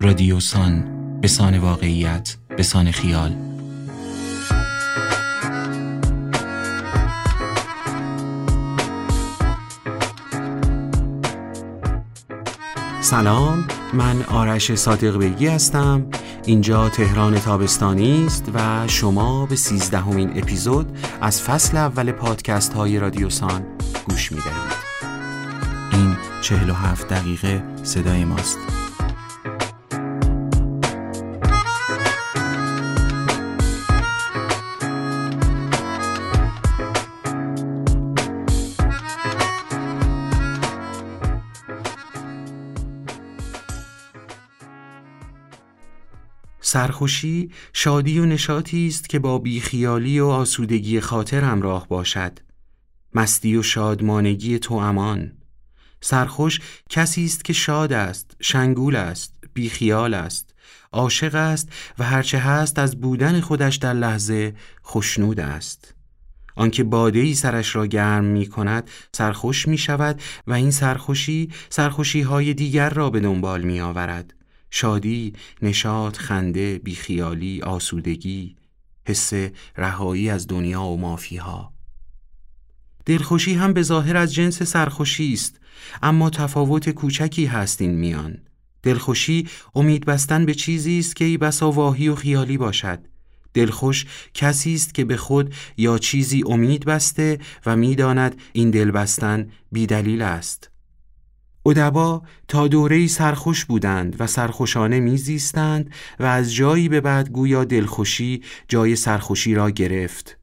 رادیوسان به سان واقعیت به سان خیال. سلام من آرش صادق بیگی هستم. اینجا تهران تابستانی است و شما به سیزدهمین اپیزود از فصل اول پادکست های رادیوسان گوش می این چهل و هفت دقیقه صدای ماست. سرخوشی شادی و نشاطی است که با بیخیالی و آسودگی خاطر همراه باشد. مستی و شادمانگی تو امان. سرخوش کسی است که شاد است شنگول است بیخیال است عاشق است و هرچه هست از بودن خودش در لحظه خشنود است. آنکه باده ای سرش را گرم می کند سرخوش می شود و این سرخوشی سرخوشی های دیگر را به دنبال می آورد شادی، نشاط، خنده، بیخیالی، آسودگی، حس رهایی از دنیا و مافیها. دلخوشی هم به ظاهر از جنس سرخوشی است اما تفاوت کوچکی هست این میان. دلخوشی امید بستن به چیزی است که ای بسا واهی و خیالی باشد. دلخوش کسی است که به خود یا چیزی امید بسته و می‌داند این دل بستن بیدلیل است. ادبا تا دوره سرخوش بودند و سرخوشانه میزیستند و از جایی به بعد گویا دلخوشی جای سرخوشی را گرفت.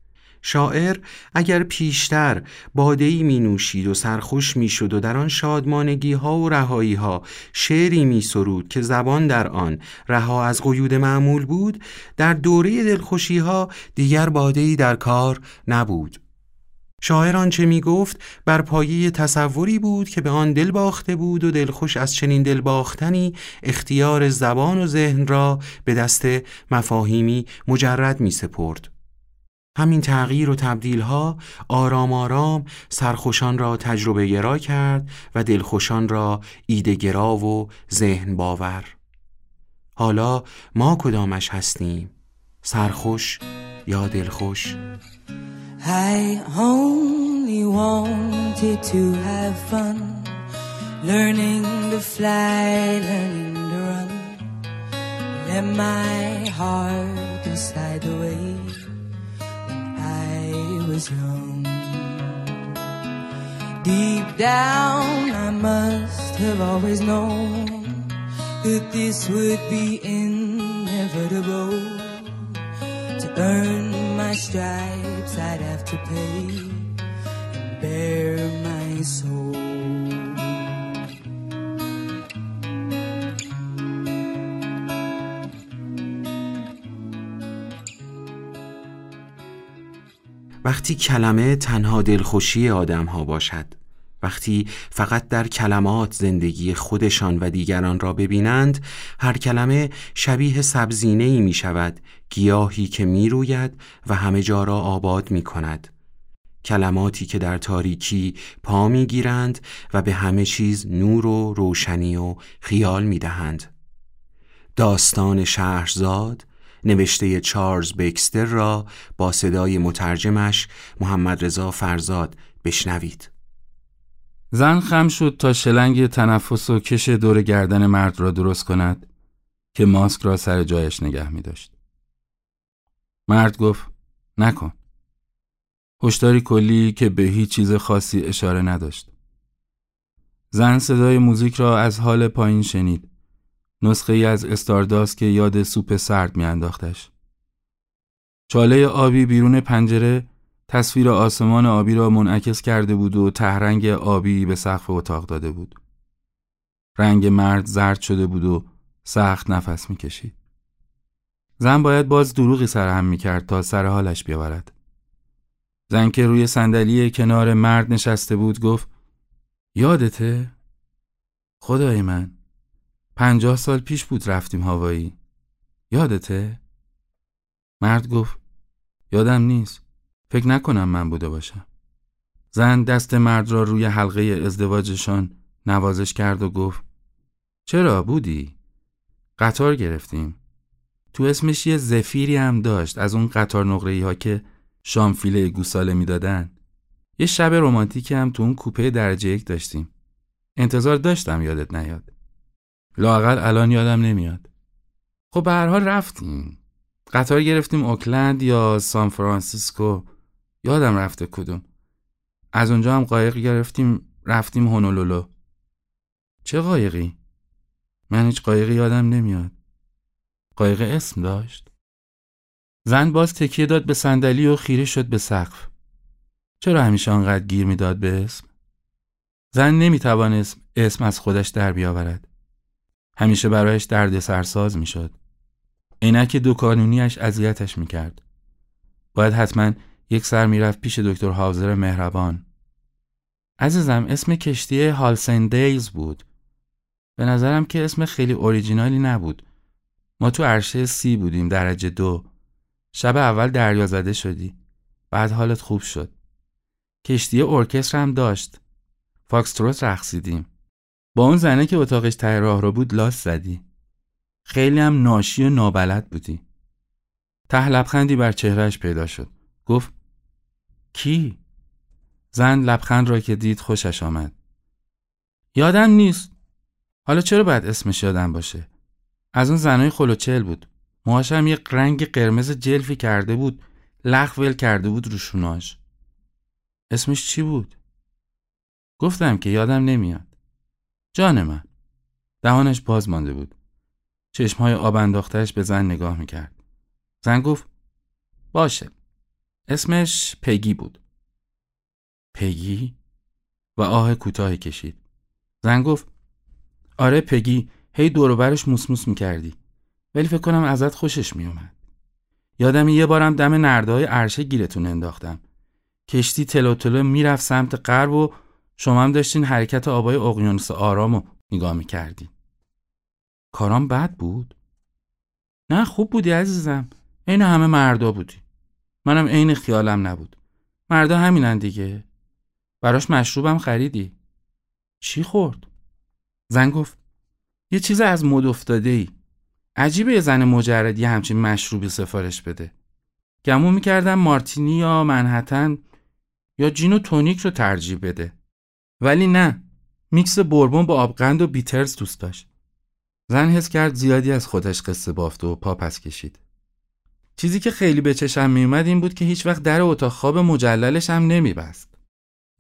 شاعر اگر پیشتر بادهی می نوشید و سرخوش می شد و در آن شادمانگی ها و رهایی ها شعری می سرود که زبان در آن رها از قیود معمول بود در دوره دلخوشی ها دیگر بادهی در کار نبود. شاعر آنچه می گفت بر پایه تصوری بود که به آن دل باخته بود و دلخوش از چنین دل باختنی اختیار زبان و ذهن را به دست مفاهیمی مجرد می سپرد. همین تغییر و تبدیل ها آرام آرام سرخوشان را تجربه گرا کرد و دلخوشان را ایده گرا و ذهن باور. حالا ما کدامش هستیم؟ سرخوش یا دلخوش؟ I only wanted to have fun Learning to fly, learning to run Let my heart decide the way when I was young. Deep down, I must have always known that this would be inevitable. To earn stripes, I'd have to pay and bare my soul. وقتی کلمه تنها دلخوشی آدم ها باشد وقتی فقط در کلمات زندگی خودشان و دیگران را ببینند هر کلمه شبیه سبزینه ای می شود گیاهی که می روید و همه جا را آباد می کند کلماتی که در تاریکی پا می گیرند و به همه چیز نور و روشنی و خیال می دهند داستان شهرزاد نوشته چارلز بکستر را با صدای مترجمش محمد رضا فرزاد بشنوید. زن خم شد تا شلنگ تنفس و کش دور گردن مرد را درست کند که ماسک را سر جایش نگه می داشت. مرد گفت نکن. هشداری کلی که به هیچ چیز خاصی اشاره نداشت. زن صدای موزیک را از حال پایین شنید. نسخه ای از استارداست که یاد سوپ سرد میانداختش. چاله آبی بیرون پنجره تصویر آسمان آبی را منعکس کرده بود و تهرنگ آبی به سقف اتاق داده بود. رنگ مرد زرد شده بود و سخت نفس می‌کشید. زن باید باز دروغی سرهم می‌کرد تا سر حالش بیاورد. زن که روی صندلی کنار مرد نشسته بود گفت یادته؟ خدای من پنجاه سال پیش بود رفتیم هوایی یادته؟ مرد گفت یادم نیست فکر نکنم من بوده باشم. زن دست مرد را روی حلقه ازدواجشان نوازش کرد و گفت چرا بودی؟ قطار گرفتیم. تو اسمش یه زفیری هم داشت از اون قطار نقره ها که شامفیله گوساله می‌دادن. یه شب رمانتیک هم تو اون کوپه درجه یک داشتیم. انتظار داشتم یادت نیاد. لاقل الان یادم نمیاد. خب به هر حال رفتیم. قطار گرفتیم اوکلند یا سان فرانسیسکو. یادم رفته کدوم. از اونجا هم قایق گرفتیم رفتیم هونولولو. چه قایقی؟ من هیچ قایقی یادم نمیاد. قایق اسم داشت. زن باز تکیه داد به صندلی و خیره شد به سقف. چرا همیشه آنقدر گیر می‌داد به اسم؟ زن نمی‌توانست اسم از خودش در بیاورد. همیشه برایش درد سرساز می‌شد. عینک دو کانونیش اذیتش می‌کرد. باید حتما یک سر می‌رفت پیش دکتر حاضر مهربان. عزیزم اسم کشتی Halcyon Days بود. به نظرم که اسم خیلی اوریجینالی نبود. ما تو عرشه C بودیم درجه دو. شب اول دریا زده شدی. بعد حالت خوب شد. کشتی ارکستر هم داشت. فاکستروت رقصیدیم. با اون زنه که اتاقش ته راه رو بود لاس زدی. خیلی هم ناشی و نابلد بودی. ته لبخندی بر چهرهش پیدا شد. گفت کی؟ زن لبخند را که دید خوشش آمد. یادم نیست. حالا چرا باید اسمش یادم باشه؟ از اون زنای خلوچل بود. موهاش هم یه رنگ قرمز جلفی کرده بود. لخ ول کرده بود روشوناش اسمش چی بود؟ گفتم که یادم نمیاد. جان من. دهانش باز مانده بود. چشمهای آب انداختهش به زن نگاه می‌کرد. زن گفت باشه. اسمش پگی بود. پگی؟ و آه کوتاهی کشید. زن گفت آره پگی هی دوروبرش موسموس می‌کردی. ولی فکر کنم ازت خوشش میومد یادم یه بارم دم نردهای عرشه گیرتون انداختم. کشتی تلو تلو می‌رفت سمت غرب و شما هم داشتین حرکت آبای اقیانوس آرامو نگاه می‌کردین. کارام بد بود؟ نه خوب بودی عزیزم. عین همه مردا بودی. منم عین خیالم نبود. مردا همینن دیگه. براش مشروبم خریدی. چی خورد؟ زن گفت یه چیز از مد افتاده ای عجیبه یه زن مجردی همچین مشروبی سفارش بده. گمون می‌کردم مارتینی یا منحتن یا جین و تونیک رو ترجیح بده. ولی نه میکس بربون با آبقند و بیترز دوست داشت. زن حس کرد زیادی از خودش قصه بافته و پا پس کشید. چیزی که خیلی به چشم میومد این بود که هیچ وقت در اتاق خواب مجللش هم نمیبست.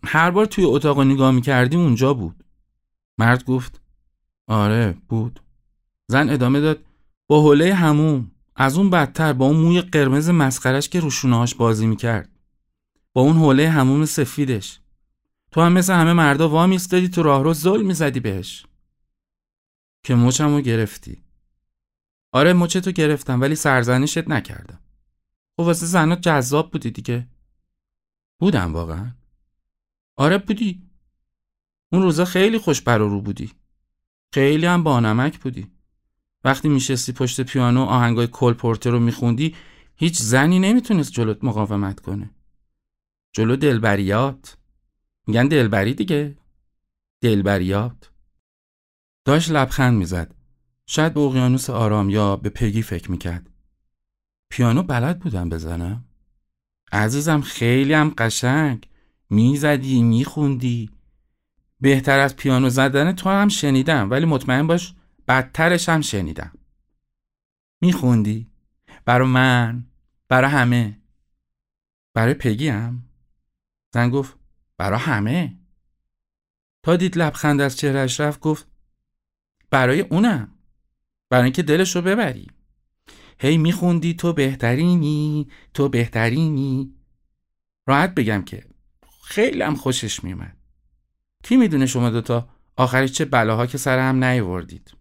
هر بار توی اتاق نگاه می‌کردیم اونجا بود. مرد گفت آره بود. زن ادامه داد با حوله هموم. از اون بدتر با اون موی قرمز مسخرش که روشونهاش بازی می‌کرد. با اون حوله هموم سفیدش. تو هم مثل همه مردا وا میستادی تو راهرو زل می‌زدی بهش. که مچمو گرفتی. آره مچتو گرفتم ولی سرزنشت نکردم. خب واسه زنات جذاب بودی دیگه. بودم واقعا. آره بودی. اون روزا خیلی خوش رو بودی. خیلی هم بانمک بودی. وقتی میشستی پشت پیانو آهنگای کل پورتر رو میخوندی هیچ زنی نمی‌تونست جلوت مقاومت کنه. جلو دلبریات. میگن دلبری دیگه. دلبریات. داشت لبخند می‌زد. شاید به اقیانوس آرام یا به پگی فکر می‌کرد. پیانو بلد بودم بزنم. عزیزم خیلی هم قشنگ. می‌زدی میخوندی. بهتر از پیانو زدن تو هم شنیدم ولی مطمئن باش بدترش هم شنیدم. میخوندی؟ برا من؟ برا همه؟ برای پگی هم؟ زن گفت برا همه. تا دید لبخند از چهرش رفت گفت برای اونم. برای اینکه دلش رو ببری. هی میخوندی تو بهترینی تو بهترینی. راحت بگم که خیلی هم خوشش میومد کی می‌دونه شما دوتا آخرش چه بلاها که سر هم نیاوردید.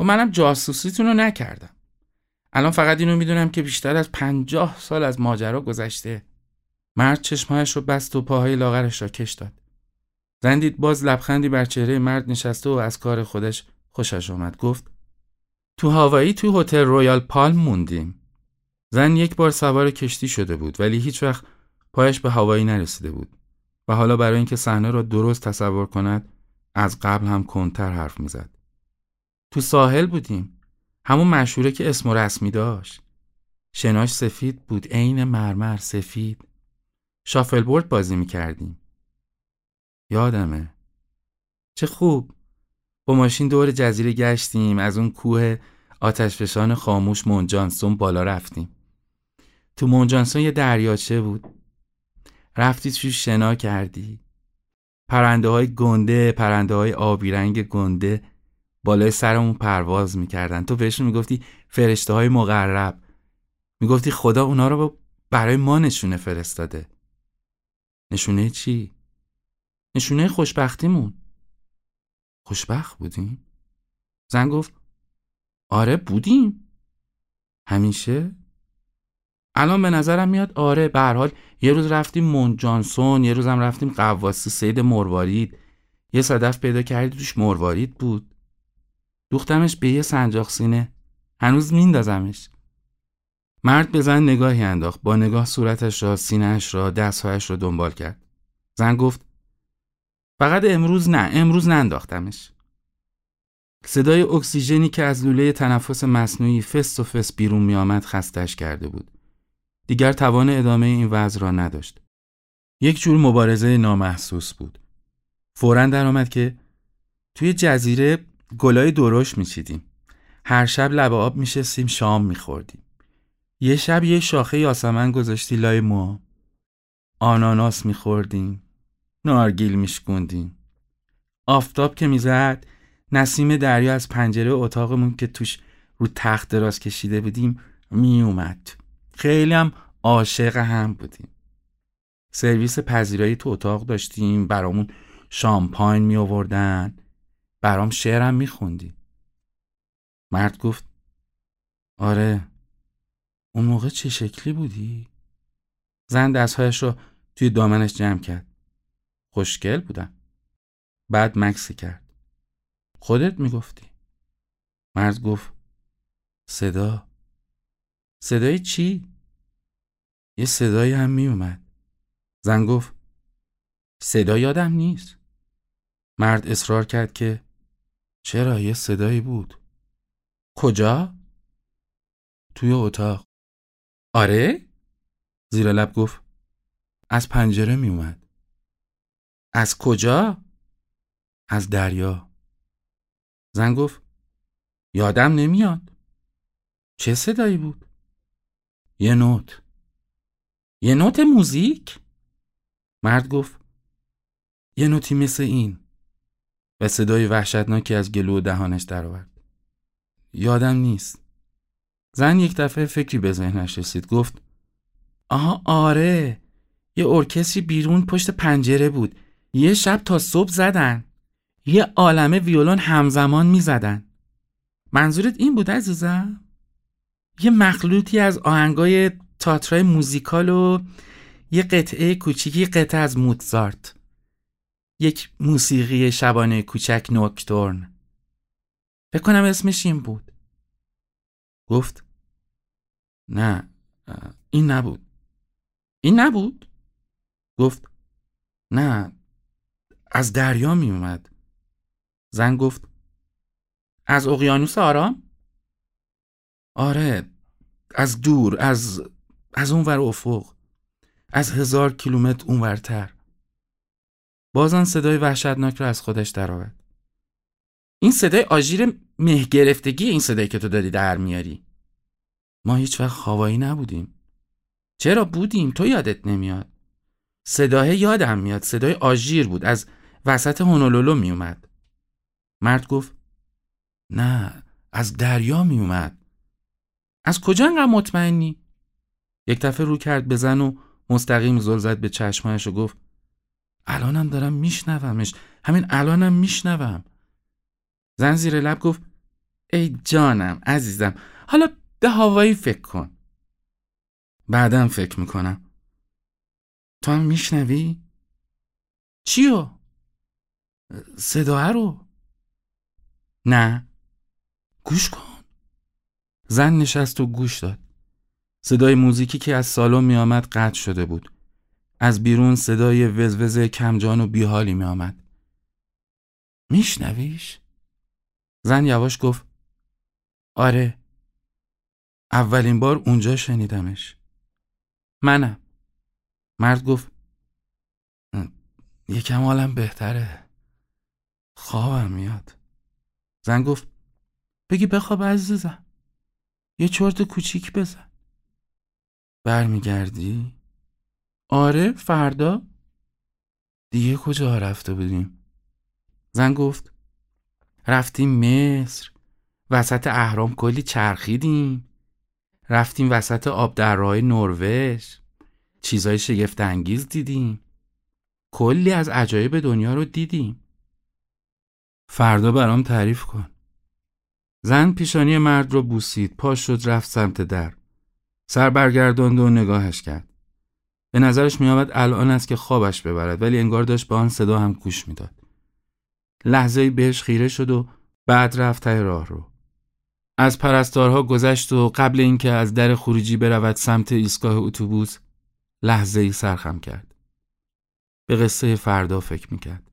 و منم جاسوسیتون رو نکردم. الان فقط اینو می‌دونم که بیشتر از پنجاه سال از ماجرا گذشته مرد چشمهایش رو بست و پاهای لاغرش را کش داد. زندید باز لبخندی بر چهره مرد نشسته و از کار خودش خوشش آمد گفت تو هاوایی تو هتل رویال پالم موندیم. زن یک بار سوار کشتی شده بود ولی هیچ وقت پایش به هوایی نرسیده بود. و حالا برای اینکه صحنه را درست تصور کند از قبل هم کنتر حرف می‌زد. تو ساحل بودیم. همون مشهوره که اسم و رسمی داشت. شناش سفید بود عین مرمر سفید. شافلبورد بازی می‌کردیم. یادمه. چه خوب. با ماشین دور جزیره گشتیم. از اون کوه آتشفشان خاموش مونجانسون بالا رفتیم. تو مونجانسون یه دریاچه بود. رفتی توش شنا کردی. پرنده های گنده پرنده های آبی رنگ گنده بالای سرمون پرواز می‌کردن. تو بهشون می‌گفتی فرشته های مقرب. می‌گفتی خدا اونا رو برای ما نشونه فرستاده. نشونه چی؟ نشونه خوشبختیمون. خوشبخت بودیم؟ زن گفت آره بودیم. همیشه؟ الان به نظرم میاد آره به حال یه روز رفتیم مون جانسون یه روزم رفتیم قواسی سید مروارید. یه صدف پیدا کردی توش مروارید بود. دوختمش به یه سنجاق سینه. هنوز میندازمش. مرد به زن نگاهی انداخت با نگاه صورتش را سینهش را دستهایش را دنبال کرد. زن گفت فقط امروز نه امروز ننداختمش. صدای اکسیژنی که از لوله تنفس مصنوعی فست و فست بیرون می آمد خستش کرده بود. دیگر توان ادامه این وضع را نداشت. یک جور مبارزه نامحسوس بود. فورا درآمد که توی جزیره گلای درشت میچیدیم. هر شب لب آب میشستیم شام میخوردیم. یه شب یه شاخه یاسمن گذاشتی لای ما. آناناس میخوردیم. نارگیل میشکوندیم. آفتاب که می‌زد نسیم دریا از پنجره اتاقمون که توش رو تخت دراز کشیده بودیم میومد خیلی هم عاشق هم بودیم. سرویس پذیرایی تو اتاق داشتیم برامون شامپاین می آوردن برام شعرم می خوندی. مرد گفت آره اون موقع چه شکلی بودی؟ زن دستهایش رو توی دامنش جمع کرد. خوشگل بودم. بعد مکسی کرد. خودت می‌گفتی. مرد گفت صدا. صدای چی؟ یه صدایی هم میومد زن گفت صدا یادم نیست. مرد اصرار کرد که چرا یه صدایی بود؟ کجا؟ توی اتاق. آره؟ زیر لب گفت از پنجره می اومد از کجا؟ از دریا زن گفت یادم نمیاد چه صدایی بود؟ یه نوت یه نوت موزیک؟ مرد گفت یه نوتی مثل این و صدای وحشتناکی از گلو و دهانش درآورد. یادم نیست. زن یک دفعه فکری به ذهنش رسید گفت آها آره یه ارکستری بیرون پشت پنجره بود یه شب تا صبح زدن. یه عالمه ویولون همزمان می زدن منظورت این بود عزیزم؟ یه مخلوطی از آهنگای تاترای موزیکال و یه قطعه کوچیکی قطعه از موتزارت. یک موسیقی شبانه کوچک نوکتورن. فکر اسمش این بود. گفت نه این نبود. این نبود؟ گفت نه از دریا می اومد. زن گفت از اقیانوس آرام؟ آره از دور از از اونور افق از هزار کیلومتر اونورتر. بازن صدای وحشتناک رو از خودش درآورد. این صدای آژیر مه گرفتگی این صدایی که تو داری در میاری. ما هیچ وقت خوابایی نبودیم. چرا بودیم؟ تو یادت نمیاد. صدای یادم میاد. صدای آژیر بود. از وسط هونولولو میومد. مرد گفت نه از دریا میومد. از کجا انقدر مطمئنی؟ یک دفعه رو کرد به زن و مستقیم زل زد به چشمایش و گفت الانم دارم میشنومش همین الانم میشنوم. زن زیر لب گفت ای جانم عزیزم حالا به هوایی فکر کن. بعدم فکر می‌کنم. تو هم میشنوی؟ چیو؟ صداه رو؟ نه. گوش کن. زن نشست و گوش داد. صدای موزیکی که از سالن می آمد قطع شده بود. از بیرون صدای وزوز کمجان و بیحالی می آمد میشنویش؟ زن یواش گفت آره. اولین بار اونجا شنیدمش. منم. مرد گفت یکم حالم بهتره. خوابم میاد. زن گفت بگی بخواب عزیزم. یه چرت کوچیک بزن. برمیگردی؟ آره فردا. دیگه کجا رفته بودیم؟ زن گفت رفتیم مصر. وسط اهرام کلی چرخیدیم. رفتیم وسط آب در راه نروژ. چیزای شگفت انگیز دیدیم. کلی از عجایب دنیا رو دیدیم. فردا برام تعریف کن. زن پیشانی مرد رو بوسید پاش شد رفت سمت در. سر برگرداند و نگاهش کرد. به نظرش میآمد الان است که خوابش ببرد ولی انگار داشت به آن صدا هم گوش می‌داد. لحظه بهش خیره شد و بعد رفت ته راه رو. از پرستارها گذشت و قبل اینکه از در خروجی برود سمت ایستگاه اتوبوس لحظه ای سرخم کرد. به قصه فردا فکر می‌کرد.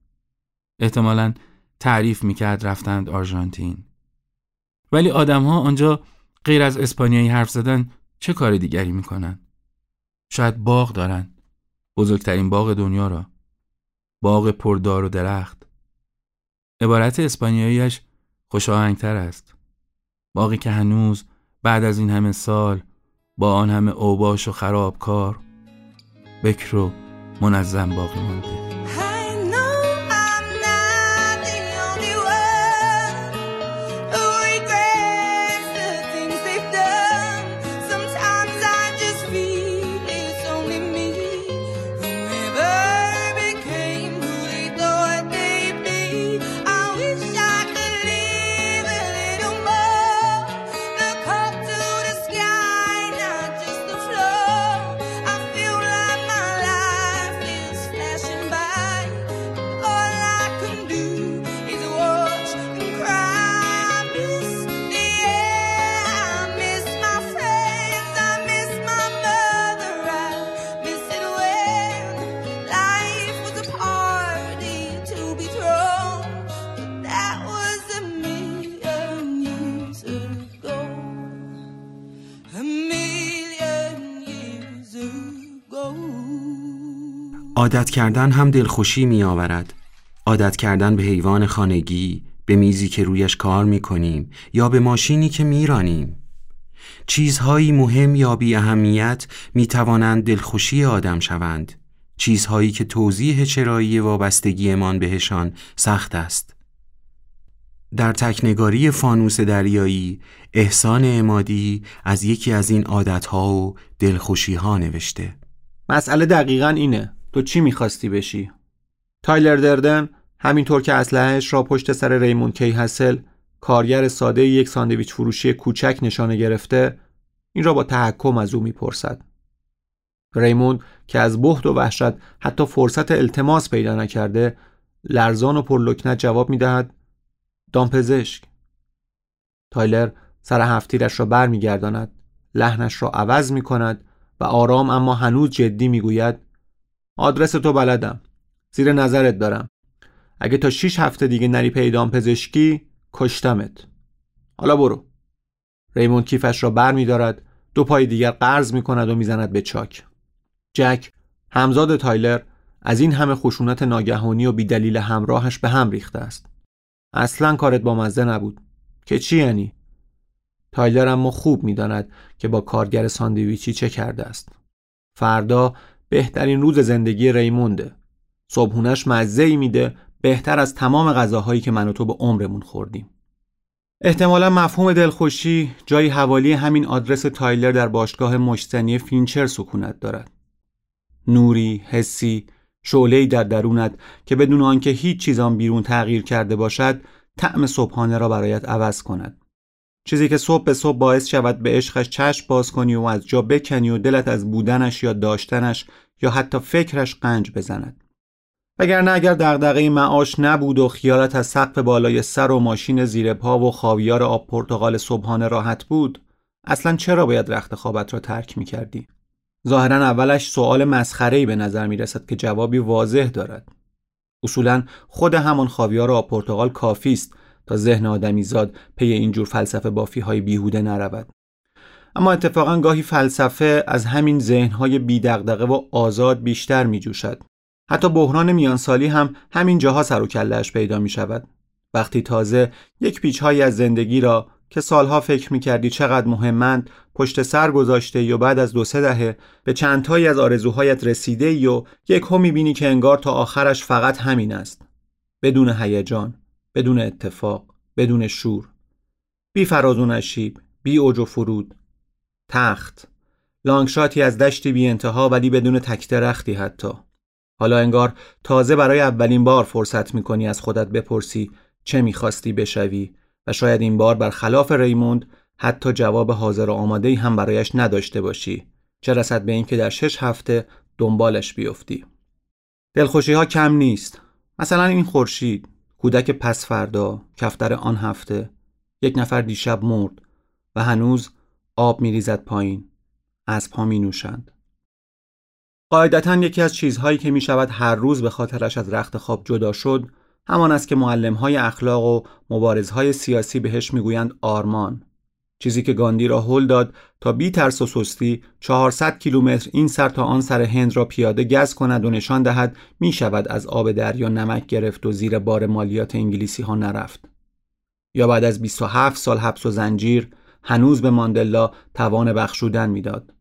احتمالا تعریف می‌کرد رفتند آرژانتین. ولی آدمها آنجا غیر از اسپانیایی حرف زدن چه کار دیگری می‌کنن؟ شاید باغ دارن. بزرگترین باغ دنیا را. باغ پردار و درخت. عبارت اسپانیاییش خوشاهنگتر است. باقی که هنوز بعد از این همه سال با آن همه اوباش و خرابکار بکر و منظم باقی مانده. عادت کردن هم دلخوشی می آورد. عادت کردن به حیوان خانگی، به میزی که رویش کار می کنیم یا به ماشینی که می رانیم. چیزهایی مهم یا بی اهمیت می توانند دلخوشی آدم شوند. چیزهایی که توضیح چرایی وابستگیمان بهشان سخت است. در تکنگاری فانوس دریایی احسان امادی از یکی از این عادتها و دلخوشی ها نوشته مسئله دقیقا اینه تو چی می‌خواستی بشی؟ تایلر دردن همینطور که اسلحهش را پشت سر ریموند کی هسل کارگر ساده یک ساندویچ فروشی کوچک نشانه گرفته این را با تحکم از او می‌پرسد ریموند که از بهت و وحشت حتی فرصت التماس پیدا نکرده لرزان و پرلکنت جواب می‌دهد دامپزشک تایلر سر هفتیرش را بر میگرداند لحنش را عوض می کند و آرام اما هنوز جدی می‌گوید آدرس تو بلدم. زیر نظرت دارم. اگه تا شیش هفته دیگه نری پیدام پزشکی کشتمت. حالا برو. ریموند کیفش را بر می دارد دو پای دیگر قرض می کند و می‌زند به چاک. جک همزاد تایلر از این همه خشونت ناگهانی و بیدلیل همراهش به هم ریخته است. اصلا کارت با مزه نبود. که چی یعنی؟ تایلر اما خوب می‌داند که با کارگر ساندویچی چه کرده است. فردا بهترین روز زندگی ریمونده. صبحونش مزه ای میده بهتر از تمام غذاهایی که من و تو به عمرمون خوردیم. احتمالا مفهوم دلخوشی جایی حوالی همین آدرس تایلر در باشگاه مشت‌زنی فینچر سکونت دارد. نوری، حسی، شعله‌ای در درونت که بدون آنکه هیچ چیز آن بیرون تغییر کرده باشد طعم صبحانه را برایت عوض کند. چیزی که صبح به صبح باعث شود به عشقش چشم باز کنی و از جا بکنی و دلت از بودنش یا داشتنش یا حتی فکرش قنج بزند وگرنه اگر دغدغه معاش نبود و خیالت از سقف بالای سر و ماشین زیر پا و خاویار آب پرتغال صبحانه راحت بود اصلا چرا باید رخت خوابت را ترک می کردی؟ ظاهرا اولش سوال مسخره‌ای به نظر می رسد که جوابی واضح دارد اصولا خود همان خاویار آب پرتغال کافی است تا ذهن آدمیزاد پی اینجور فلسفه بافی های بیهوده نرود اما اتفاقا گاهی فلسفه از همین ذهنهای بیدغدغه و آزاد بیشتر می جوشد. حتی بحران میانسالی هم همین جاها سر و کلش پیدا می شود. وقتی تازه یک پیچهایی از زندگی را که سالها فکر می کردی چقدر مهمند پشت سر گذاشته و بعد از دو سه دهه به چندتایی از آرزوهایت رسیده ای و یک هم بینی که انگار تا آخرش فقط همین است. بدون هیجان، بدون اتفاق، بدون شور. بی فراز و نشیب، بی اوج و فرود، تخت. لانگشاتی از دشتی بی انتها ولی بدون تک درختی حتی. حالا انگار تازه برای اولین بار فرصت می‌کنی از خودت بپرسی چه می‌خواستی بشوی و شاید این بار بر خلاف ریموند حتی جواب حاضر و آماده هم برایش نداشته باشی. چه رسد به اینکه در شش هفته دنبالش بیفتی. دلخوشی ها کم نیست. مثلا این خورشید. کودک پس فردا کفتر آن هفته یک نفر دیشب مرد و هنوز آب میریزد پایین. از پا می نوشند. قاعدتا یکی از چیزهایی که می شود هر روز به خاطرش از رخت خواب جدا شد همان است که معلم های اخلاق و مبارزهای سیاسی بهش می‌گویند آرمان. چیزی که گاندی را هل داد تا بی ترس و سستی 400 کیلومتر این سر تا آن سر هند را پیاده گز کند و نشان دهد می شود از آب دریا نمک گرفت و زیر بار مالیات انگلیسی ها نرفت یا بعد از 27 سال حبس و زنجیر هنوز به ماندلا توان بخشودن می‌داد.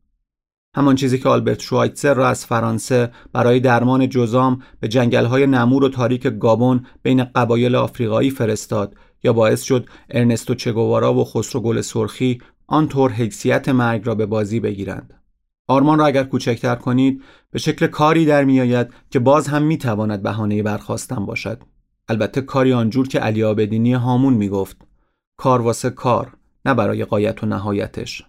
همان چیزی که آلبرت شوایتسر را از فرانسه برای درمان جزام به جنگلهای نمور و تاریک گابون بین قبایل آفریقایی فرستاد یا باعث شد ارنستو چگوارا و خسرو گل سرخی آنطور حیثیت مرگ را به بازی بگیرند. آرمان را اگر کوچکتر کنید به شکل کاری در میآید که باز هم می‌تواند بهانه برخواستن باشد. البته کاری آنجور که علی آبدینی هامون می‌گفت کار واسه کار نه برای قایت و نهایتش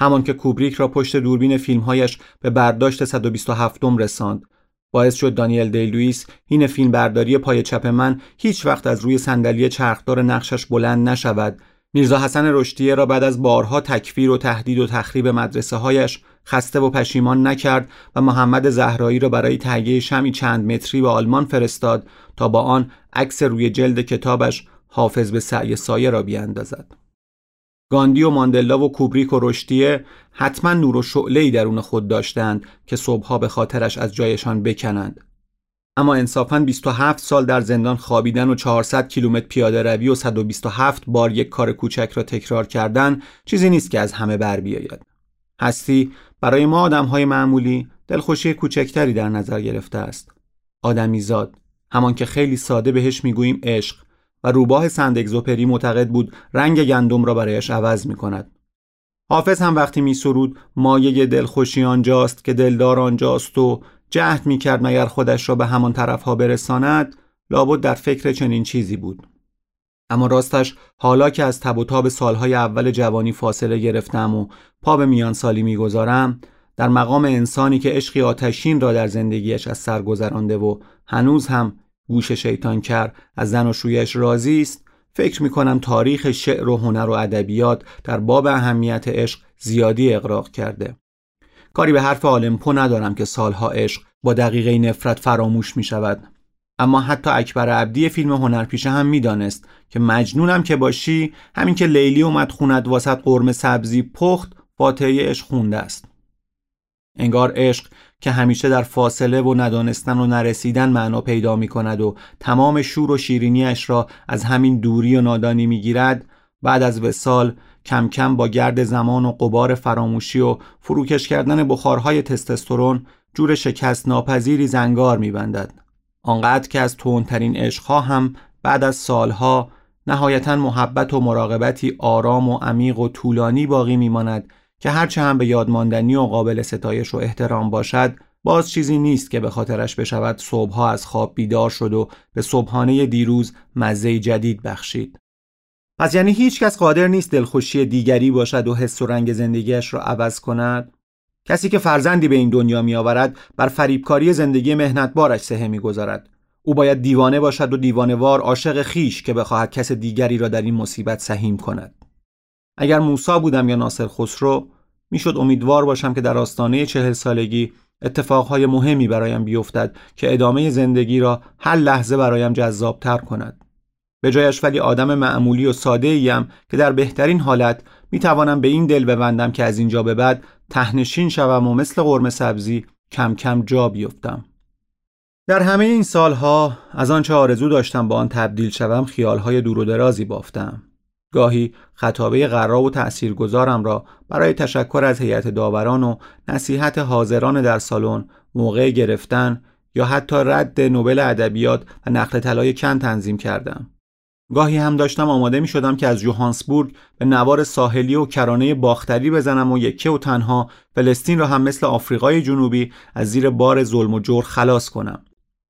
همان که کوبریک را پشت دوربین فیلمهایش به برداشت 127 رساند باعث شد دانیل دی لوئیس این فیلم برداری پای چپ من هیچ وقت از روی صندلی چرخدار نقشش بلند نشود میرزا حسن رشدیه را بعد از بارها تکفیر و تهدید و تخریب مدرسه هایش خسته و پشیمان نکرد و محمد زهرایی را برای تهیه شمی چند متری به آلمان فرستاد تا با آن عکس روی جلد کتابش حافظ به سعی سایه را بیاندازد. گاندی و ماندلا و کوبریک و رشدیه حتما نور و شعله‌ای درون خود داشتند که صبحها به خاطرش از جایشان بکنند. اما انصافاً 27 سال در زندان خوابیدن و 400 کیلومتر پیاده روی و 127 بار یک کار کوچک را تکرار کردن چیزی نیست که از همه بر بیاید. هستی برای ما های معمولی دلخوشی کوچکتری در نظر گرفته است. آدمیزاد همان که خیلی ساده بهش می‌گوییم عشق و روباه سند اگزوپری معتقد بود رنگ گندم را برایش عوض می کند. حافظ هم وقتی می سرود مایه دلخوشی آنجاست که دلدار آنجاست و جهد می کرد مگر خودش را به همان طرف ها برساند لابد در فکر چنین چیزی بود. اما راستش حالا که از تب و تاب سالهای اول جوانی فاصله گرفتم و پا به میان سالی می‌گذارم در مقام انسانی که عشقی آتشین را در زندگیش از سر گذرانده و هنوز هم گوش شیطان کر از زن و شویش راضی است. فکر می کنم تاریخ شعر و هنر و ادبیات در باب اهمیت عشق زیادی اقراق کرده. کاری به حرف آلمپو ندارم که سالها عشق با دقیقه نفرت فراموش می شود اما حتی اکبر عبدی فیلم هنرپیشه هم می‌دانست که مجنونم که باشی همین که لیلی اومد خوند واسط قرم سبزی پخت فاتحه عشق خونده است. انگار عشق که همیشه در فاصله و ندانستن و نرسیدن معنا پیدا می کند و تمام شور و شیرینیش را از همین دوری و نادانی می گیرد بعد از وسال کم کم با گرد زمان و قبار فراموشی و فروکش کردن بخارهای تستسترون جور شکست ناپذیری زنگار می بندد. آنقدر که از تونترین عشقها هم بعد از سالها نهایتا محبت و مراقبتی آرام و عمیق و طولانی باقی میماند که هرچه هم به یادماندنی و قابل ستایش و احترام باشد باز چیزی نیست که به خاطرش بشود صبحها از خواب بیدار شد و به صبحانه دیروز مزه جدید بخشید. پس یعنی هیچ کس قادر نیست دلخوشی دیگری باشد و حس و رنگ زندگیش را عوض کند؟ کسی که فرزندی به این دنیا می آورد بر فریبکاری زندگی مهنتبارش سهه می‌گذارد. او باید دیوانه باشد و دیوانوار عاشق خیش که بخواهد کس دیگری را در این مصیبت سهیم کند. اگر موسا بودم یا ناصر خسرو می‌شد امیدوار باشم که در آستانه چهل سالگی اتفاقهای مهمی برایم بیفتد که ادامه زندگی را هر لحظه برایم جذابتر کند به جایش ولی آدم معمولی و ساده ایم که در بهترین حالت می توانم به این دل ببندم که از اینجا به بعد تهنشین شوم و مثل قرمه سبزی کم کم جا بیفتم. در همه این سالها از آنچه آرزو داشتم با آن تبدیل شوم خیالهای دور و درازی بافتم. گاهی خطابه قرا و تأثیرگذارم را برای تشکر از هیئت داوران و نصیحت حاضران در سالن موقع گرفتن یا حتی رد نوبل ادبیات و نقل طلای کن تنظیم کردم. گاهی هم داشتم آماده می شدم که از جوهانسبورگ به نوار ساحلی و کرانه باختری بزنم و یکه و تنها فلسطین را هم مثل آفریقای جنوبی از زیر بار ظلم و جور خلاص کنم.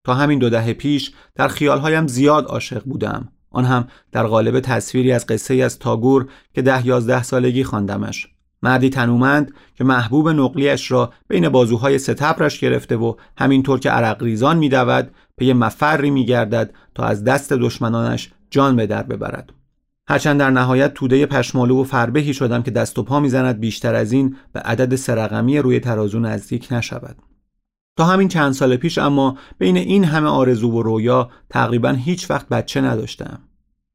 تا همین دو دهه پیش در خیالهایم زیاد عاشق بودم. آن هم در قالب تصویری از قصه از تاگور که ده یازده سالگی خواندمش. مردی تنومند که محبوب نقلیش را بین بازوهای ستبرش گرفته و همینطور که عرق ریزان میدود پی مفری میگردد تا از دست دشمنانش جان به در ببرد هرچند در نهایت توده پشمالو و فربهی شدم که دست و پا می‌زند بیشتر از این به عدد سرقمی روی ترازو نزدیک نشود تا همین چند سال پیش اما بین این همه آرزو و رویا تقریبا هیچ وقت بچه نداشتم.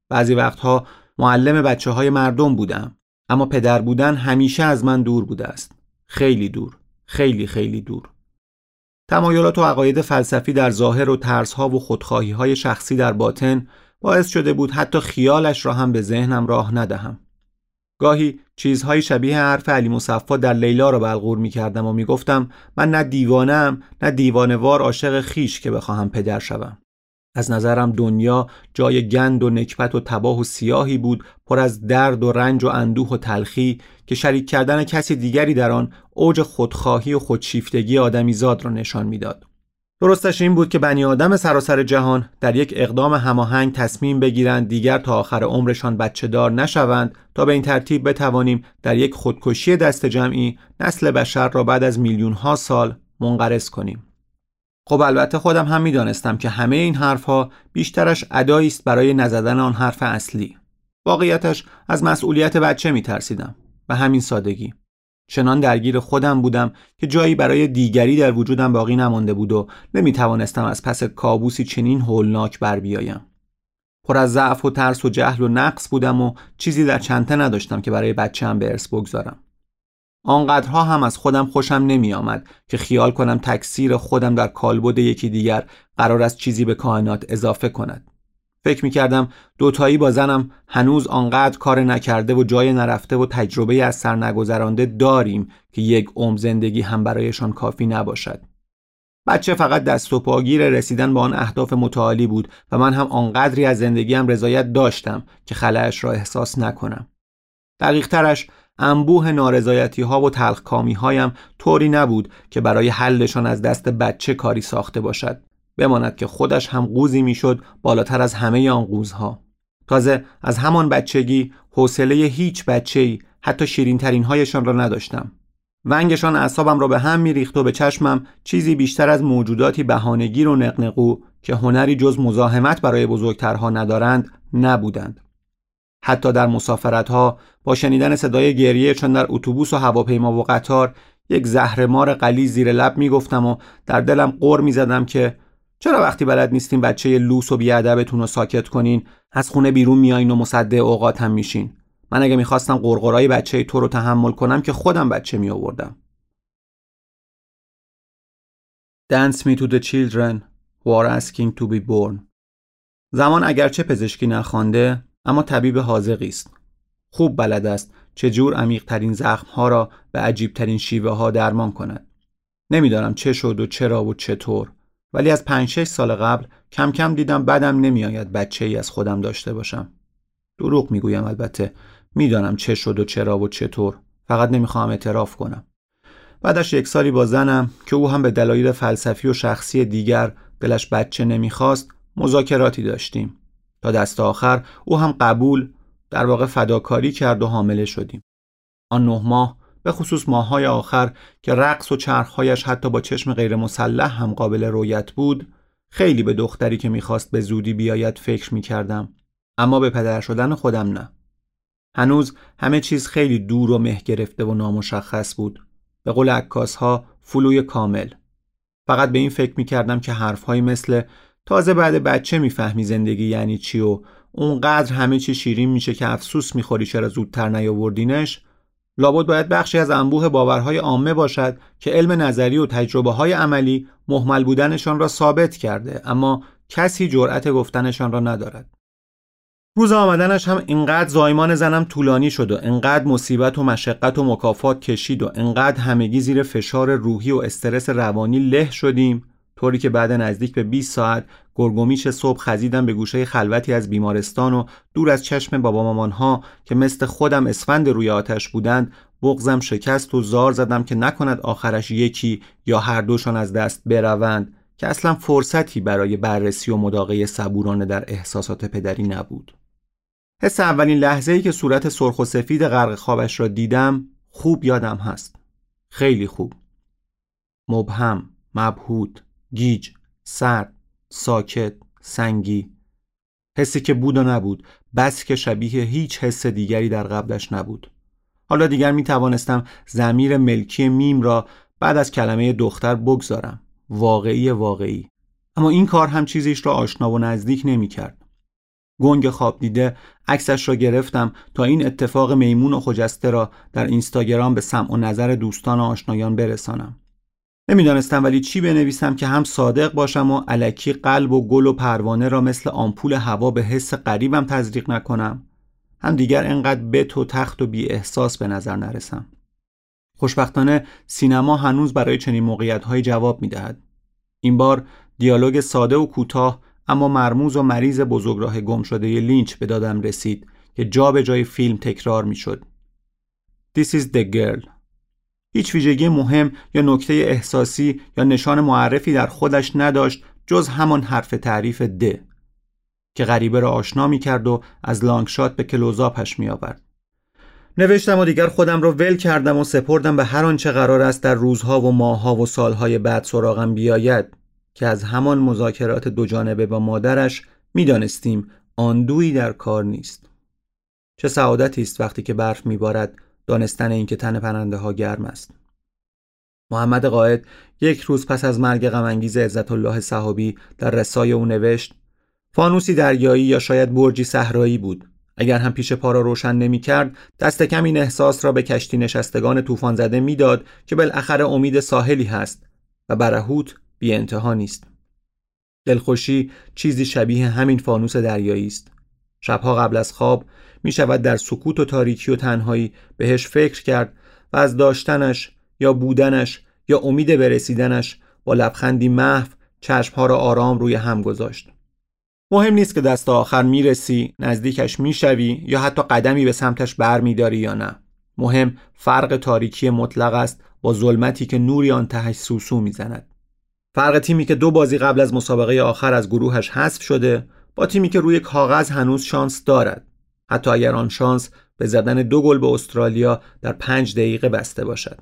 بعضی وقتها معلم بچه های مردم بودم اما پدر بودن همیشه از من دور بوده است. خیلی دور خیلی خیلی دور. تمایلات و عقاید فلسفی در ظاهر و ترسها و خودخواهی های شخصی در باطن باعث شده بود حتی خیالش را هم به ذهنم راه ندهم. گاهی چیزهای شبیه حرف علی مصفا در لیلا را بلغور می کردم و می گفتم من نه دیوانم نه دیوانوار عاشق خیش که بخواهم پدر شوم از نظرم دنیا جای گند و نکبت و تباه و سیاهی بود پر از درد و رنج و اندوه و تلخی که شریک کردن کسی دیگری در آن اوج خودخواهی و خودشیفتگی آدمیزاد را نشان می‌داد. درستش این بود که بنی آدم سراسر جهان در یک اقدام هماهنگ تصمیم بگیرند دیگر تا آخر عمرشان بچه دار نشوند تا به این ترتیب بتوانیم در یک خودکشی دست جمعی نسل بشر را بعد از میلیون ها سال منقرض کنیم. خب البته خودم هم می‌دانستم که همه این حرفها بیشترش ادایی است برای نزدن آن حرف اصلی. واقعیتش از مسئولیت بچه میترسیدم و همین سادگی. چنان درگیر خودم بودم که جایی برای دیگری در وجودم باقی نمانده بود و نمی توانستم از پس کابوسی چنین هولناک بر بیایم. پر از ضعف و ترس و جهل و نقص بودم و چیزی در چنته نداشتم که برای بچه‌ام به ارث بگذارم. آنقدرها هم از خودم خوشم نمی آمد که خیال کنم تکثیر خودم در کالبد یکی دیگر قرار است چیزی به کائنات اضافه کند. فکر می کردم دوتایی با زنم هنوز آنقدر کار نکرده و جای نرفته و تجربه از سر نگذرانده داریم که یک عمر زندگی هم برایشان کافی نباشد. بچه فقط دست و پاگیر رسیدن به آن اهداف متعالی بود و من هم آنقدری از زندگیم رضایت داشتم که خلعش را احساس نکنم. دقیق ترش انبوه نارضایتی ها و تلخکامی هایم طوری نبود که برای حلشان از دست بچه کاری ساخته باشد بماند که خودش هم قوزی می‌شد بالاتر از همه آن قوزها. تازه از همان بچگی حوصله هیچ بچه‌ای حتی شیرین ترین هایشان را نداشتم. ونگشان اعصابم را به هم میریخت و به چشمم چیزی بیشتر از موجوداتی بهانهگیر و نقنقو که هنری جز مزاحمت برای بزرگترها ندارند نبودند. حتی در مسافرت ها با شنیدن صدای گریه چون در اتوبوس و هواپیما و قطار یک زهرمار قلی زیر لب می‌گفتم و در دلم قر می‌زدم که چرا وقتی بلد نیستین بچه لوس و بیادبتون رو ساکت کنین؟ از خونه بیرون میایین و مصده اوقات هم میشین. من اگه می‌خواستم قرقرای بچه تو رو تحمل کنم که خودم بچه می آوردم Dance me to the children who are asking to be born. زمان اگرچه پزشکی نخوانده اما طبیب حاضقی است. خوب بلد است چجور عمیق ترین زخم ها را به عجیب ترین شیوه ها درمان کند. نمی‌دانم چه شد و چرا و چطور. ولی از پنج شش سال قبل کم کم دیدم بدم نمیآید بچه ای از خودم داشته باشم. دروغ می‌گویم البته. می‌دانم چه شد و چرا و چطور. فقط نمی‌خواهم اعتراف کنم. بعدش یک سالی با زنم که او هم به دلایل فلسفی و شخصی دیگر دلش بچه نمی‌خواست مذاکراتی داشتیم. تا دست آخر او هم قبول در واقع فداکاری کرد و حامله شدیم. آن نه ماه به خصوص ماههای آخر که رقص و چرخهایش حتی با چشم غیر مسلح هم قابل رویت بود خیلی به دختری که می‌خواست به زودی بیاید فکر می‌کردم. اما به پدر شدن خودم نه. هنوز همه چیز خیلی دور و مه گرفته و نامشخص بود. به قول عکاس ها فلوی کامل. فقط به این فکر می‌کردم که حرفهایی مثل تازه بعد بچه می‌فهمی زندگی یعنی چی و اونقدر همه چی شیرین میشه که افسوس می‌خوری چرا زودتر نیاوردینش لابد باید بخشی از انبوه باورهای عامه باشد که علم نظری و تجربه های عملی محمل بودنشان را ثابت کرده اما کسی جرأت گفتنشان را ندارد. روز آمدنش هم اینقدر زایمان زنم طولانی شد و انقدر مصیبت و مشقت و مکافات کشید و انقدر همگی زیر فشار روحی و استرس روانی له شدیم طوری که بعد نزدیک به 20 ساعت گرگومیش صبح خزیدم به گوشه خلوتی از بیمارستان و دور از چشم بابا مامان ها که مثل خودم اسفند روی آتش بودند بغزم شکست و زار زدم که نکند آخرش یکی یا هر دوشان از دست بروند که اصلا فرصتی برای بررسی و مداقه صبورانه در احساسات پدری نبود. حس اولین لحظه ای که صورت سرخ و سفید غرق خوابش را دیدم خوب یادم هست. خیلی خوب. مبهم مبهوت. گیج سرد ساکت سنگی. حسی که بود و نبود بس که شبیه هیچ حس دیگری در قبلش نبود. حالا دیگر می توانستم زمیر ملکی میم را بعد از کلمه دختر بگذارم. واقعی واقعی. اما این کار هم چیزیش را آشنا و نزدیک نمی کرد. گنگ خواب دیده عکسش را گرفتم تا این اتفاق میمون و خجسته را در اینستاگرام به سمع و نظر دوستان و آشنایان برسانم. نمی‌دانستم ولی چی بنویسم که هم صادق باشم و علکی قلب و گل و پروانه را مثل آمپول هوا به حس قریبم تزریق نکنم هم دیگر انقدر بت و تخت و بی احساس به نظر نرسم خوشبختانه سینما هنوز برای چنین موقعیت جواب می دهد. این بار دیالوگ ساده و کوتاه اما مرموز و مریض بزرگراه گم شده لینچ به دادم رسید که جا به جای فیلم تکرار می شد. This is the girl هیچ ویژگی مهم یا نکته احساسی یا نشان معرفی در خودش نداشت جز همان حرف تعریف د که غریبه را آشنا می کرد و از لانگشات به کلوزاپش می آورد. نوشتم و دیگر خودم را ول کردم و سپردم به هر آنچه قرار است در روزها و ماهها و سالهای بعد سراغم بیاید که از همان مذاکرات دو جانبه با مادرش می‌دانستیم آن دویی در کار نیست. چه سعادتی است وقتی که برف میبارد دانستن اینکه تن پرنده ها گرم است. محمد قائد یک روز پس از مرگ غمانگیز عزت الله صحابی در رسای او نوشت فانوسی دریایی یا شاید برجی صحرایی بود. اگر هم پیش پا را روشن نمی کرد دست کم این احساس را به کشتی نشستگان طوفان زده می‌داد که بالاخره امید ساحلی هست و برهوت بی انتها نیست. دلخوشی چیزی شبیه همین فانوس دریایی است. شبها قبل از خواب می شود در سکوت و تاریکی و تنهایی بهش فکر کرد و از داشتنش یا بودنش یا امید برسیدنش با لبخندی محو چشمها را آرام روی هم گذاشت. مهم نیست که دست آخر می‌رسی، نزدیکش می‌شوی یا حتی قدمی به سمتش بر میداری یا نه. مهم فرق تاریکی مطلق است با ظلمتی که نوری آن تهش سوسو می‌زند. فرق تیمی که دو بازی قبل از مسابقه آخر از گروهش حذف شده با تیمی که روی کاغذ هنوز شانس دارد. حتی اگر آن شانس به زدن دو گل به استرالیا در پنج دقیقه بسته باشد.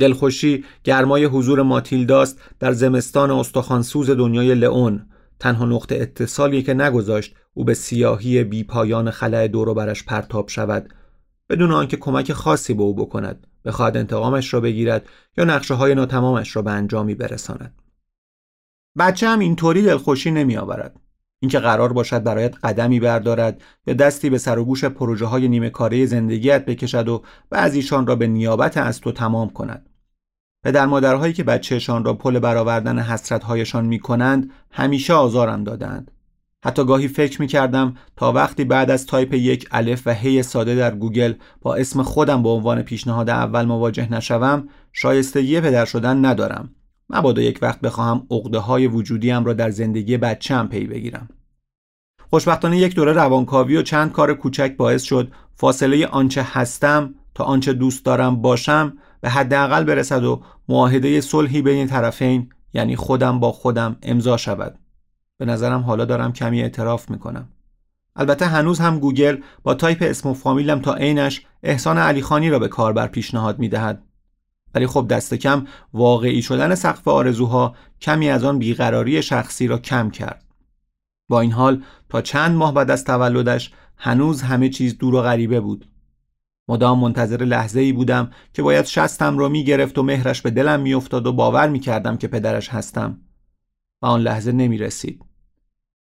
دلخوشی گرمای حضور ماتیلداست در زمستان استخوانسوز دنیای لئون. تنها نقطه اتصالی که نگذاشت او به سیاهی بی پایان خلع دور برش پرتاب شود. بدون آنکه کمک خاصی به او بکند بخواهد انتقامش را بگیرد یا نقشه های ناتمامش را به انجامی برساند. بچه هم اینطوری دلخوشی نمی آورد اینکه قرار باشد برایت قدمی بردارد یا دستی به سر و گوش پروژه های نیمه کاره زندگیت بکشد و بعضیشان را به نیابت از تو تمام کند. پدر مادرهایی که بچهشان را پل برآوردن حسرتهایشان می کنند همیشه آزارم دادند. حتی گاهی فکر می کردم تا وقتی بعد از تایپ یک الف و هی ساده در گوگل با اسم خودم به عنوان پیشنهاد اول مواجه نشوم شایستگی پدر شدن ندارم مبادا یک وقت بخواهم عقده های وجودیم را در زندگی بچم پی بگیرم. خوشبختانه یک دوره روانکاوی و چند کار کوچک باعث شد فاصله آنچه هستم تا آنچه دوست دارم باشم به حداقل برسد و معاهده صلحی بین طرفین یعنی خودم با خودم امضا شود. به نظرم حالا دارم کمی اعتراف می‌کنم. البته هنوز هم گوگل با تایپ اسم و فامیلم تا عینش احسان علیخانی را به کاربر پیشنهاد می‌دهد. ولی خب دست کم واقعی شدن سقف آرزوها کمی از آن بیقراری شخصی را کم کرد. با این حال تا چند ماه بعد از تولدش هنوز همه چیز دور و غریبه بود. مدام منتظر لحظه ای بودم که باید شستم را می گرفت و مهرش به دلم می افتاد و باور می کردم که پدرش هستم. و آن لحظه نمی رسید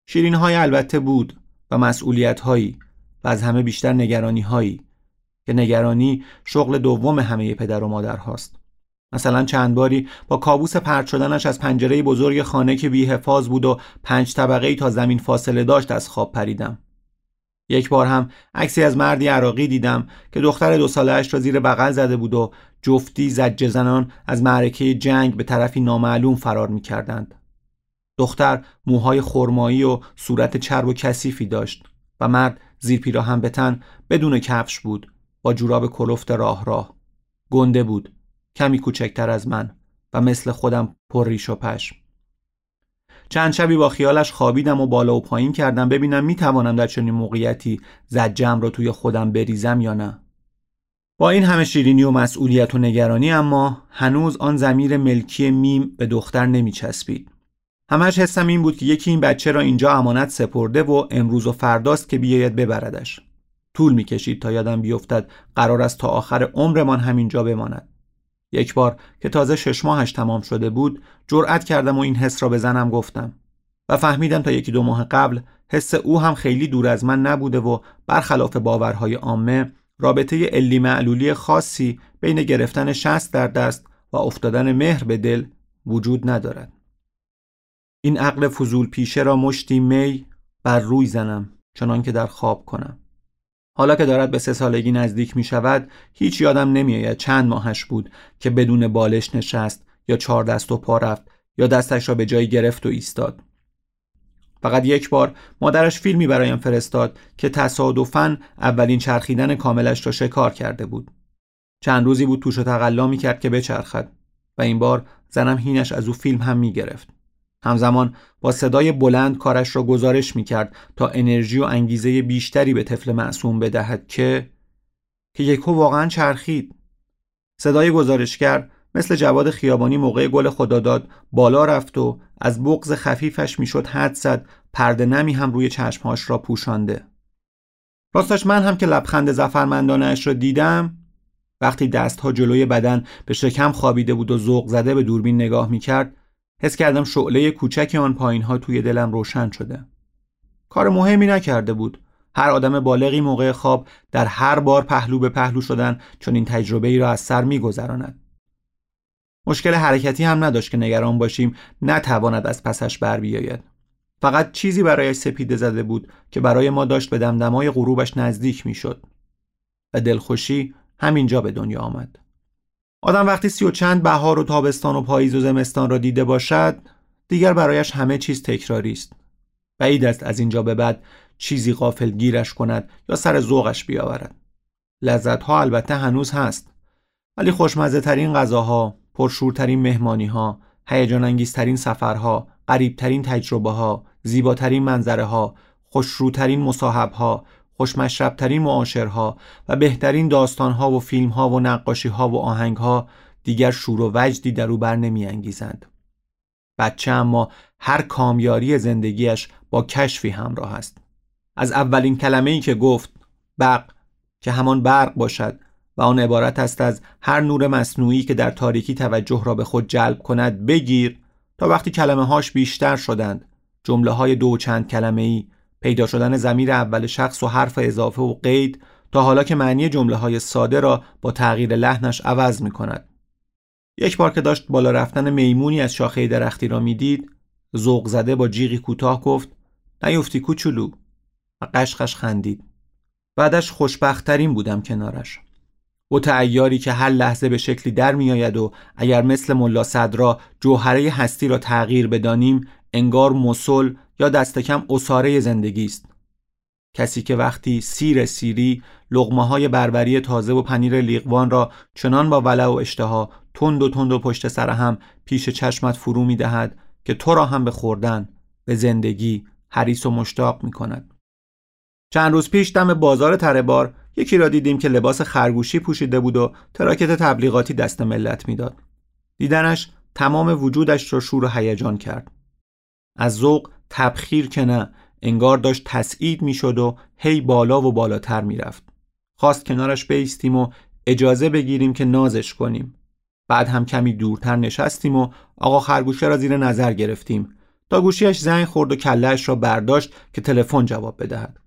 شیرین های البته بود و مسئولیت هایی و از همه بیشتر نگرانی هایی که نگرانی شغل دوم همه پدر و مادر هاست مثلا چند باری با کابوس پرت شدنش از پنجره بزرگ خانه که بی حفاظ بود و پنج طبقه ای تا زمین فاصله داشت از خواب پریدم. یک بار هم عکسی از مردی عراقی دیدم که دختر دو سالهاش را زیر بغل زده بود و جفتی زجه زنان از معرکه جنگ به طرفی نامعلوم فرار می کردند. دختر موهای خرمایی و صورت چرب و کثیفی داشت و مرد زیر پیراهن به تن بدون کفش بود. با جوراب کلفت راه راه گنده بود کمی کوچکتر از من و مثل خودم پر ریش و پشم. چند شبی با خیالش خوابیدم و بالا و پایین کردم ببینم می‌توانم در چنین موقعیتی زجم را توی خودم بریزم یا نه. با این همه شیرینی و مسئولیت و نگرانی اما هنوز آن زمیر ملکی میم به دختر نمیچسبید. همش حسم این بود که یکی این بچه را اینجا امانت سپرده و امروز و فرداست که بیاید ببردش. طول می‌کشید تا یادم بیفتد قرار است تا آخر عمرمان همینجا بماند. یک بار که تازه شش ماهش تمام شده بود جرأت کردم و این حس را به زنم گفتم. و فهمیدم تا یکی دو ماه قبل حس او هم خیلی دور از من نبوده و برخلاف باورهای عامه رابطه علی معلولی خاصی بین گرفتن شست در دست و افتادن مهر به دل وجود ندارد. این عقل فضول پیشه را مشتی می بر روی زنم چنان که در خواب کنم. حالا که دارد به سه سالگی نزدیک می شود هیچ یادم نمیآید چند ماهش بود که بدون بالش نشست یا چهار دست و پا رفت یا دستش را به جایی گرفت و ایستاد. فقط یک بار مادرش فیلمی برایم فرستاد که تصادفاً اولین چرخیدن کاملش را شکار کرده بود. چند روزی بود توش و تقلا می کرد که بچرخد و این بار زنم هینش از او فیلم هم می گرفت همزمان با صدای بلند کارش را گزارش می کرد تا انرژی و انگیزه بیشتری به طفل معصوم بدهد که که یکو واقعا چرخید. صدای گزارشگر مثل جواد خیابانی موقع گل خداداد بالا رفت و از بغز خفیفش می‌شد حد زد پرده نمی هم روی چشمهاش را پوشانده. راستش من هم که لبخند زفرمندانش را دیدم وقتی دستها جلوی بدن به شکم خوابیده بود و ذوق زده به دوربین نگاه می کرد حس کردم شعله کوچک آن پایین ها توی دلم روشن شده. کار مهمی نکرده بود. هر آدم بالغی موقع خواب در هر بار پهلو به پهلو شدن چون این تجربه ای را از سر میگذراند. مشکل حرکتی هم نداشت که نگران باشیم نتواند از پسش بر بیاید. فقط چیزی برایش سپیده زده بود که برای ما داشت به دمدمای غروبش نزدیک می‌شد. و دلخوشی همینجا به دنیا آمد. آدم وقتی سی و چند بهار و تابستان و پاییز و زمستان را دیده باشد دیگر برایش همه چیز تکراری است. بعید است از اینجا به بعد چیزی غافل گیرش کند یا سر ذوقش بیاورد. لذت ها البته هنوز هست ولی خوشمزه ترین غذاها پرشورترین مهمانی ها هیجان انگیزترین سفرها قریبترین تجربه ها زیباترین منظره ها خوشروترین مصاحب ها خوشمشربترین معاشرها و بهترین داستانها و فیلمها و نقاشیها و آهنگها دیگر شور و وجدی در او بر نمی انگیزند. بچه اما هر کامیاری زندگیش با کشفی همراه است. از اولین کلمه ای که گفت بق که همان برق باشد و آن عبارت است از هر نور مصنوعی که در تاریکی توجه را به خود جلب کند بگیر تا وقتی کلمه هاش بیشتر شدند جمله های دو چند کلمه ای پیدا شدن زمیر اول شخص و حرف اضافه و قید تا حالا که معنی جمله های ساده را با تغییر لحنش عوض می کند. یک بار که داشت بالا رفتن میمونی از شاخه درختی را می‌دید ذوق زده با جیغی کوتاه گفت نیفتی کوچولو و قشقش خندید بعدش خوشبختترین بودم کنارش او تعیاری که هر لحظه به شکلی در میآید و اگر مثل ملا صدرا جوهره هستی را تغییر بدانیم انگار مسل یا دست کم اساره زندگی است کسی که وقتی سیر سیری لغمه های بربری تازه و پنیر لیقوان را چنان با ولع و اشتها تند و تند و پشت سر هم پیش چشمت فرو می دهد که تو را هم به خوردن به زندگی حریص و مشتاق می کند. چند روز پیش دم بازار تربار یکی را دیدیم که لباس خرگوشی پوشیده بود و تراکت تبلیغاتی دست ملت می‌داد. دیدنش تمام وجودش را شور و هیجان کرد. از ذوق تبخیر که نه انگار داشت تسعید می‌شد و هی بالا و بالاتر می‌رفت. خواست کنارش بیستیم و اجازه بگیریم که نازش کنیم. بعد هم کمی دورتر نشستیم و آقا خرگوشه را زیر نظر گرفتیم. تا گوشیش زنگ خورد و کلهش را برداشت که تلفن جواب بدهد.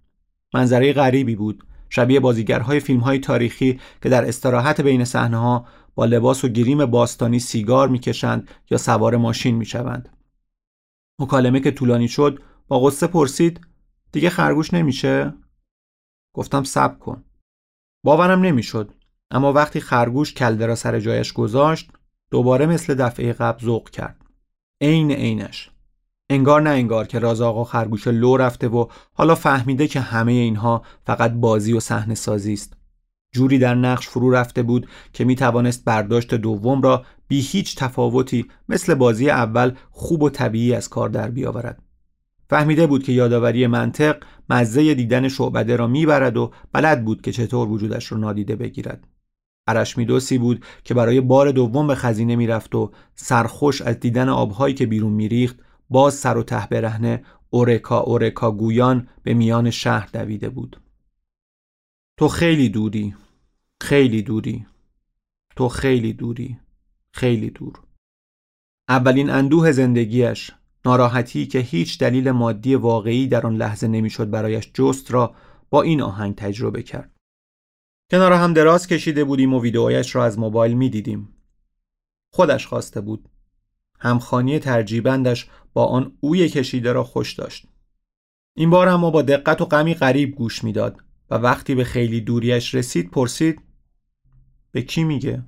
منظره غریبی بود. شبیه بازیگرهای فیلمهای تاریخی که در استراحت بین صحنه با لباس و گریم باستانی سیگار می‌کشند یا سوار ماشین می‌شوند. مکالمه که طولانی شد با قصه پرسید دیگه خرگوش نمیشه؟ گفتم صبر کن. باورم نمی‌شد اما وقتی خرگوش کلده را سر جایش گذاشت دوباره مثل دفعه قبل ذوق کرد. عین عینش. انگار نه انگار که راز آقا خرگوش لو رفته و حالا فهمیده که همه اینها فقط بازی و صحنه سازی است. جوری در نقش فرو رفته بود که می توانست برداشت دوم را بی هیچ تفاوتی مثل بازی اول خوب و طبیعی از کار در بیاورد. فهمیده بود که یادآوری منطق مزه دیدن شعبده را می‌برد و بلد بود که چطور وجودش را نادیده بگیرد. ارشمیدوسی بود که برای بار دوم به خزینه می‌رفت و سرخوش از دیدن آبهایی که بیرون میریخت باز سر و ته برهنه اورکا اورکا گویان به میان شهر دویده بود. تو خیلی دوری خیلی دوری تو خیلی دوری. خیلی دور اولین اندوه زندگیش ناراحتی که هیچ دلیل مادی واقعی در آن لحظه نمی‌شد برایش جست را با این آهنگ تجربه کرد کنار هم دراز کشیده بودیم و ویدئویش را از موبایل می دیدیم. خودش خواسته بود. همخانی ترجیبندش با آن اوی کشیده را خوش داشت. این بار اما با دقت و غمی غریب گوش می‌داد و وقتی به خیلی دوریش رسید پرسید به کی میگه؟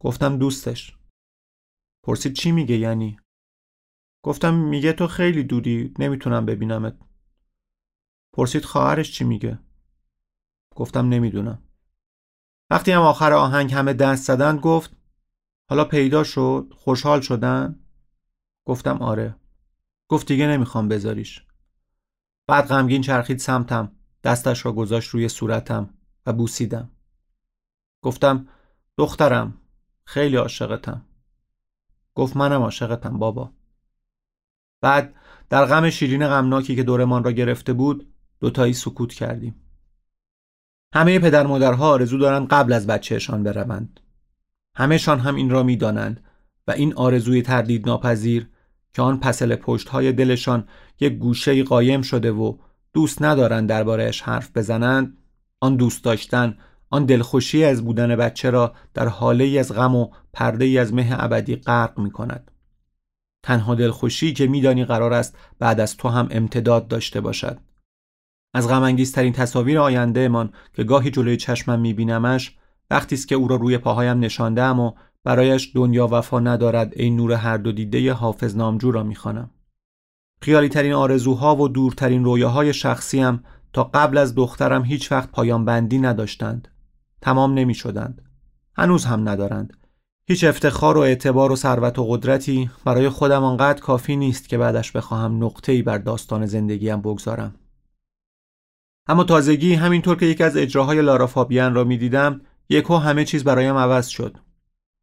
گفتم دوستش. پرسید چی میگه یعنی؟ گفتم میگه تو خیلی دوری نمی‌تونم ببینمت. پرسید خواهرش چی میگه؟ گفتم نمی‌دونم وقتی هم آخر آهنگ همه دست زدن گفت حالا پیدا شد خوشحال شدن گفتم آره گفت دیگه نمی‌خوام بذاریش بعد غمگین چرخید سمتم دستش را گذاشت روی صورتم و بوسیدم گفتم دخترم خیلی عاشقتم. گفت منم عاشقتم بابا. بعد در غم شیرین غمناکی که دورمان را گرفته بود دوتایی سکوت کردیم. همه پدر مادرها آرزو دارند قبل از بچهشان بروند. همهشان هم این را می‌دانند و این آرزوی تردید ناپذیر که آن پسل پشت های دلشان یک گوشه قایم شده و دوست ندارند دربارهش حرف بزنند آن دوست داشتن آن دلخوشی از بودن بچه را در حاله از غم و پرده ای از مه ابدی غرق می کند. تنها دلخوشی که میدانی قرار است بعد از تو هم امتداد داشته باشد. از غمانگیزترین تصاویر آیندهمان که گاهی جلوی چشمم میبینمش وقتی است که او را روی پاهایم نشاندم و برایش دنیا وفا ندارد ای نور هر دو دیده حافظ نامجو را می‌خوانم خیالی ترین آرزوها و دورترین رویاهای شخصیم تا قبل از دخترم هیچ وقت پایان بندی نداشتند تمام نمی شدند هنوز هم ندارند. هیچ افتخار و اعتبار و ثروت و قدرتی برای خودم آنقدر کافی نیست که بعدش بخواهم نقطه‌ای بر داستان زندگیم بگذارم. اما تازگی همینطور که یکی از اجراهای لارا فابیان را می‌دیدم یکو همه چیز برایم عوض شد.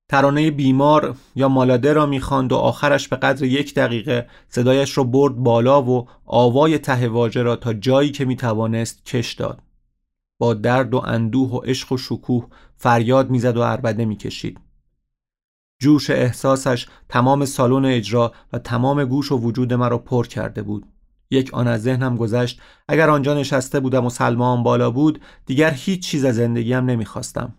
ترانه بیمار یا مالاده را می‌خواند و آخرش به قدر یک دقیقه صدایش را برد بالا و آوای ته واژه را تا جایی که می‌توانست کش داد. با درد و اندوه و عشق و شکوه فریاد می‌زد و عربده می‌کشید. جوش احساسش تمام سالن اجرا و تمام گوش و وجود مرا پر کرده بود. یک آن از ذهنم گذشت اگر آنجا نشسته بودم و سلمان بالا بود دیگر هیچ چیز از زندگیم نمی‌خواستم.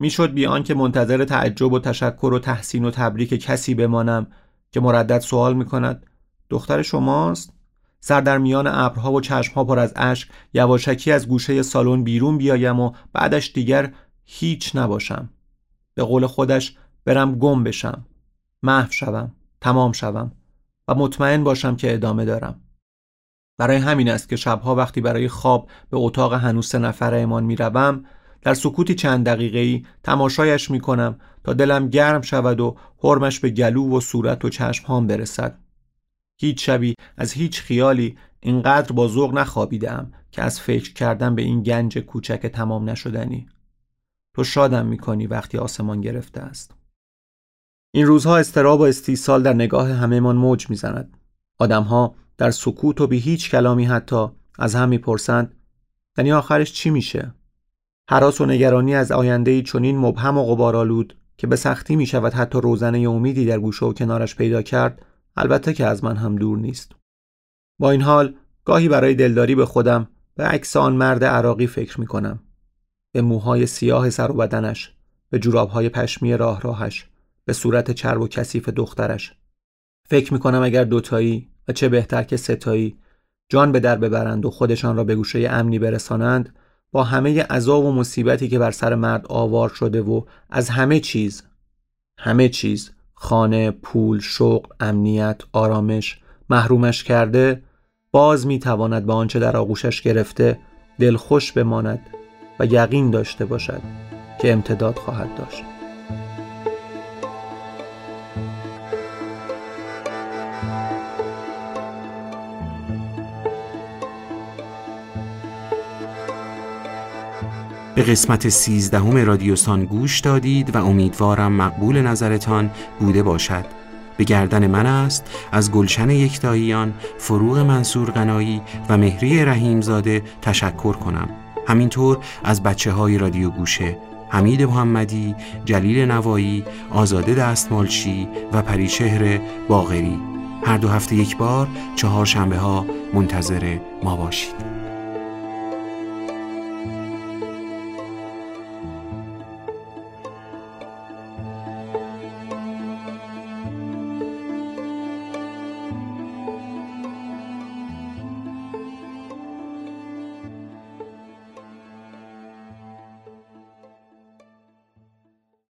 می‌شد بی که منتظر تعجب و تشکر و تحسین و تبریک کسی بمانم که مردد سوال می‌کند. دختر شماست؟ سر در میان ابرها و چشمها پر از اشک یواشکی از گوشه سالن بیرون بیایم و بعدش دیگر هیچ نباشم. به قول خودش برم گم بشم. محو شوم تمام شوم و مطمئن باشم که ادامه دارم. برای همین است که شبها وقتی برای خواب به اتاق هنوز سه نفره امان می روم در سکوتی چند دقیقه ای تماشایش می کنم تا دلم گرم شود و حرمش به گلو و صورت و چشم برسد. هیچ شبی از هیچ خیالی اینقدر با ذوق نخوابیدم که از فکر کردن به این گنج کوچک تمام نشدنی. تو شادم می‌کنی وقتی آسمان گرفته است. این روزها استراب و استیصال در نگاه همهمان موج می‌زند. آدمها در سکوت و بی هیچ کلامی حتی از هم می‌پرسند یعنی آخرش چی میشه؟ حراس و نگرانی از آینده چنین مبهم و غبارآلود که به سختی می شود حتی روزنه امیدی در گوشه و کنارش پیدا کرد البته که از من هم دور نیست. با این حال گاهی برای دلداری به خودم به عکس آن مرد عراقی فکر می کنم به موهای سیاه سر و بدنش به جورابهای پشمی راه راهش به صورت چرب و کثیف دخترش. فکر می کنم اگر دوتایی و چه بهتر که ستایی جان به در ببرند و خودشان را به گوشه امنی برسانند با همه عذاب و مصیبتی که بر سر مرد آوار شده و از همه چیز همه چیز خانه، پول، شغل، امنیت، آرامش محرومش کرده باز می تواند به آنچه در آغوشش گرفته دلخوش بماند و یقین داشته باشد که امتداد خواهد داشت. به قسمت سیزدهم رادیوسان گوش دادید و امیدوارم مقبول نظرتان بوده باشد. به گردن من است از گلشن یکتاییان فروغ منصور غنایی و مهری رحیمزاده تشکر کنم. همینطور از بچه های رادیو گوشه حمید محمدی، جلیل نوایی، آزاده دستمالچی و پریچهر باغری. هر دو هفته یک بار چهار شنبه ها منتظر ما باشید.